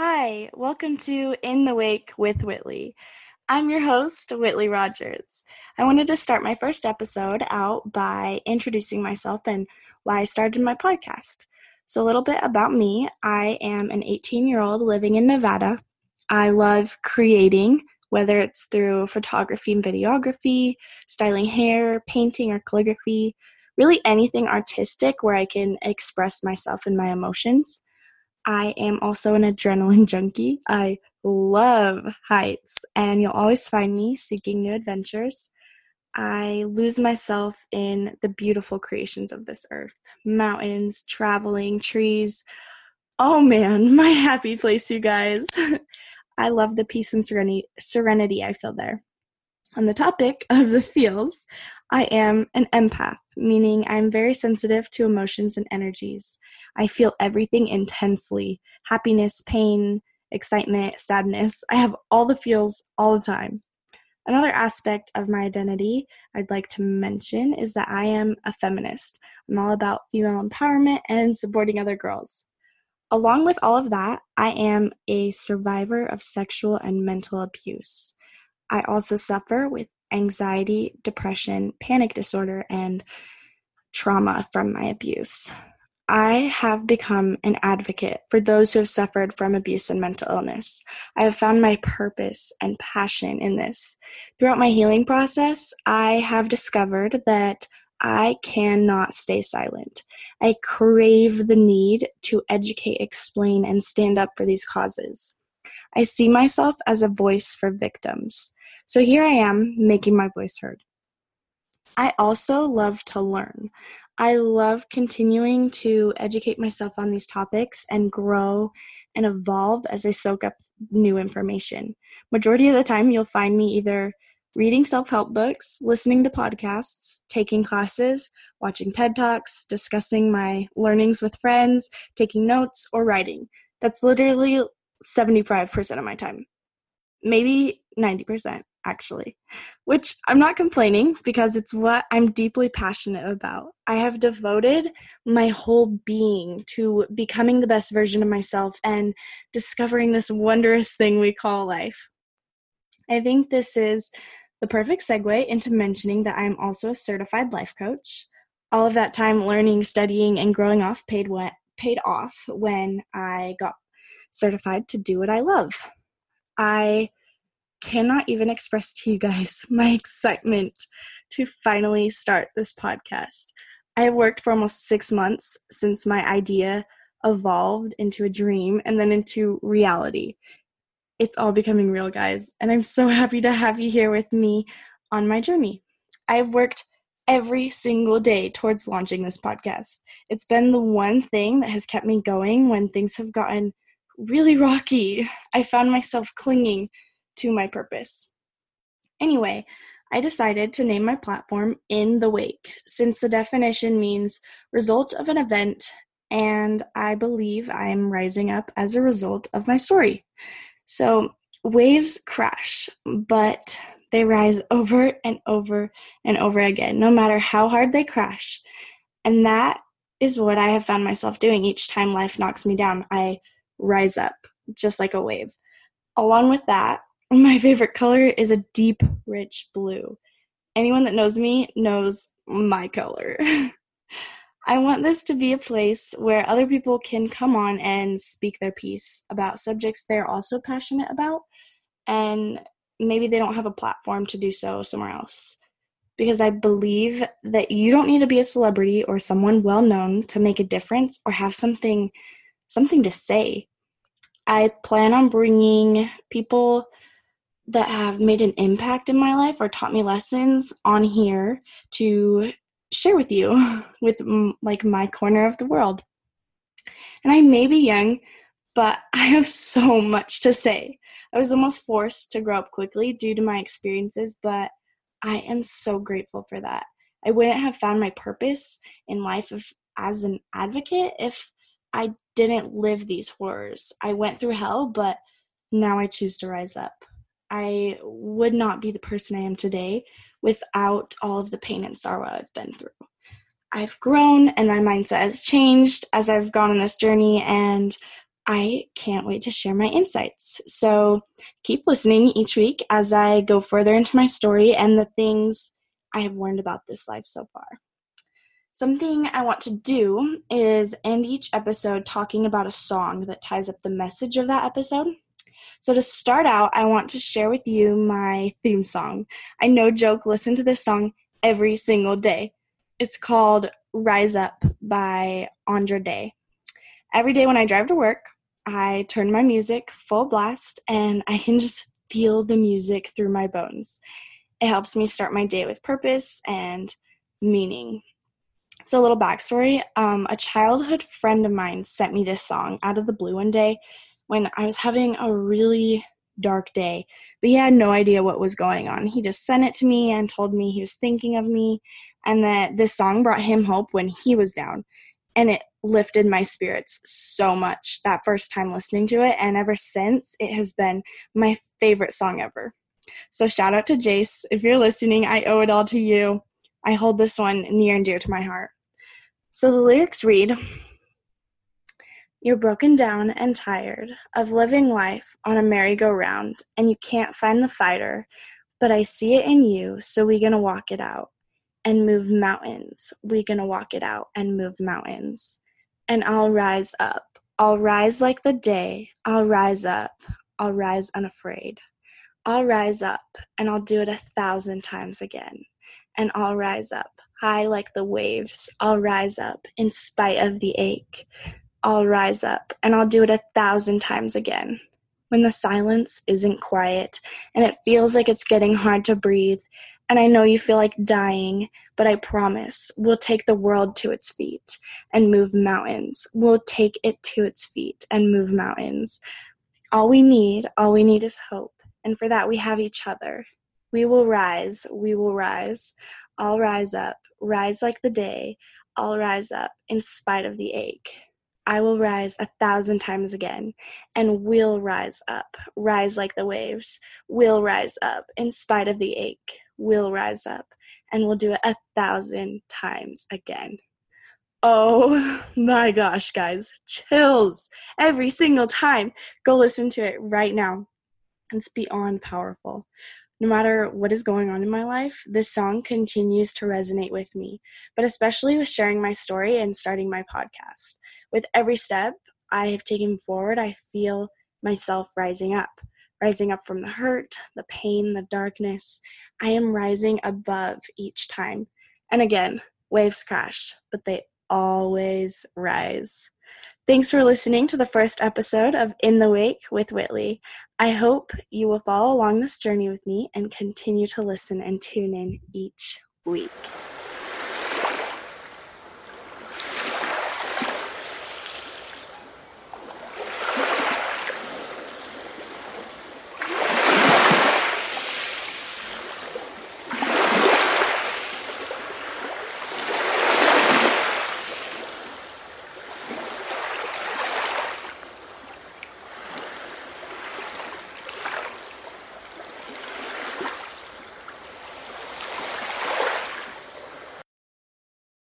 Hi, welcome to In the Wake with Whytli. I'm your host, Whytli Rogers. I wanted to start my first episode out by introducing myself and why I started my podcast. So, a little bit about me I am an 18 year old living in Nevada. I love creating, whether it's through photography and videography, styling hair, painting, or calligraphy, really anything artistic where I can express myself and my emotions. I am also an adrenaline junkie. I love heights, and you'll always find me seeking new adventures. I lose myself in the beautiful creations of this earth mountains, traveling, trees. Oh man, my happy place, you guys. I love the peace and serenity I feel there. On the topic of the feels, I am an empath, meaning I'm very sensitive to emotions and energies. I feel everything intensely happiness, pain, excitement, sadness. I have all the feels all the time. Another aspect of my identity I'd like to mention is that I am a feminist. I'm all about female empowerment and supporting other girls. Along with all of that, I am a survivor of sexual and mental abuse. I also suffer with anxiety, depression, panic disorder, and trauma from my abuse. I have become an advocate for those who have suffered from abuse and mental illness. I have found my purpose and passion in this. Throughout my healing process, I have discovered that I cannot stay silent. I crave the need to educate, explain, and stand up for these causes. I see myself as a voice for victims. So here I am making my voice heard. I also love to learn. I love continuing to educate myself on these topics and grow and evolve as I soak up new information. Majority of the time you'll find me either reading self-help books, listening to podcasts, taking classes, watching TED Talks, discussing my learnings with friends, taking notes or writing. That's literally 75% of my time. Maybe 90% actually, which I'm not complaining because it's what I'm deeply passionate about. I have devoted my whole being to becoming the best version of myself and discovering this wondrous thing we call life. I think this is the perfect segue into mentioning that I'm also a certified life coach. All of that time learning, studying, and growing off paid paid off when I got certified to do what I love. I cannot even express to you guys my excitement to finally start this podcast. I have worked for almost six months since my idea evolved into a dream and then into reality. It's all becoming real, guys, and I'm so happy to have you here with me on my journey. I've worked every single day towards launching this podcast. It's been the one thing that has kept me going when things have gotten really rocky. I found myself clinging to my purpose. Anyway, I decided to name my platform In the Wake, since the definition means result of an event, and I believe I am rising up as a result of my story. So, waves crash, but they rise over and over and over again, no matter how hard they crash. And that is what I have found myself doing each time life knocks me down. I rise up, just like a wave. Along with that, my favorite color is a deep, rich blue. Anyone that knows me knows my color. I want this to be a place where other people can come on and speak their piece about subjects they're also passionate about, and maybe they don't have a platform to do so somewhere else. Because I believe that you don't need to be a celebrity or someone well known to make a difference or have something something to say. I plan on bringing people that have made an impact in my life or taught me lessons on here to share with you with like my corner of the world. And I may be young, but I have so much to say. I was almost forced to grow up quickly due to my experiences, but I am so grateful for that. I wouldn't have found my purpose in life if, as an advocate if I didn't live these horrors. I went through hell, but now I choose to rise up. I would not be the person I am today without all of the pain and sorrow I've been through. I've grown and my mindset has changed as I've gone on this journey, and I can't wait to share my insights. So keep listening each week as I go further into my story and the things I have learned about this life so far. Something I want to do is end each episode talking about a song that ties up the message of that episode. So, to start out, I want to share with you my theme song. I no joke listen to this song every single day. It's called Rise Up by Andra Day. Every day when I drive to work, I turn my music full blast and I can just feel the music through my bones. It helps me start my day with purpose and meaning. So, a little backstory um, a childhood friend of mine sent me this song out of the blue one day when I was having a really dark day, but he had no idea what was going on. He just sent it to me and told me he was thinking of me and that this song brought him hope when he was down. And it lifted my spirits so much that first time listening to it. And ever since, it has been my favorite song ever. So, shout out to Jace. If you're listening, I owe it all to you. I hold this one near and dear to my heart. So, the lyrics read You're broken down and tired of living life on a merry-go-round, and you can't find the fighter, but I see it in you, so we gonna walk it out and move mountains. We gonna walk it out and move mountains and I'll rise up. I'll rise like the day. I'll rise up. I'll rise unafraid. I'll rise up and I'll do it a thousand times again. And I'll rise up high like the waves. I'll rise up in spite of the ache. I'll rise up and I'll do it a thousand times again. When the silence isn't quiet and it feels like it's getting hard to breathe, and I know you feel like dying, but I promise we'll take the world to its feet and move mountains. We'll take it to its feet and move mountains. All we need, all we need is hope. And for that, we have each other. We will rise, we will rise. I'll rise up, rise like the day. I'll rise up in spite of the ache. I will rise a thousand times again, and will rise up, rise like the waves, will rise up in spite of the ache will rise up and we'll do it a thousand times again. Oh my gosh, guys, chills every single time. Go listen to it right now. And it's beyond powerful. No matter what is going on in my life, this song continues to resonate with me, but especially with sharing my story and starting my podcast. With every step I have taken forward, I feel myself rising up rising up from the hurt, the pain, the darkness. I am rising above each time. And again, waves crash, but they always rise. Thanks for listening to the first episode of In the Wake with Whytli. I hope you will follow along this journey with me and continue to listen and tune in each week.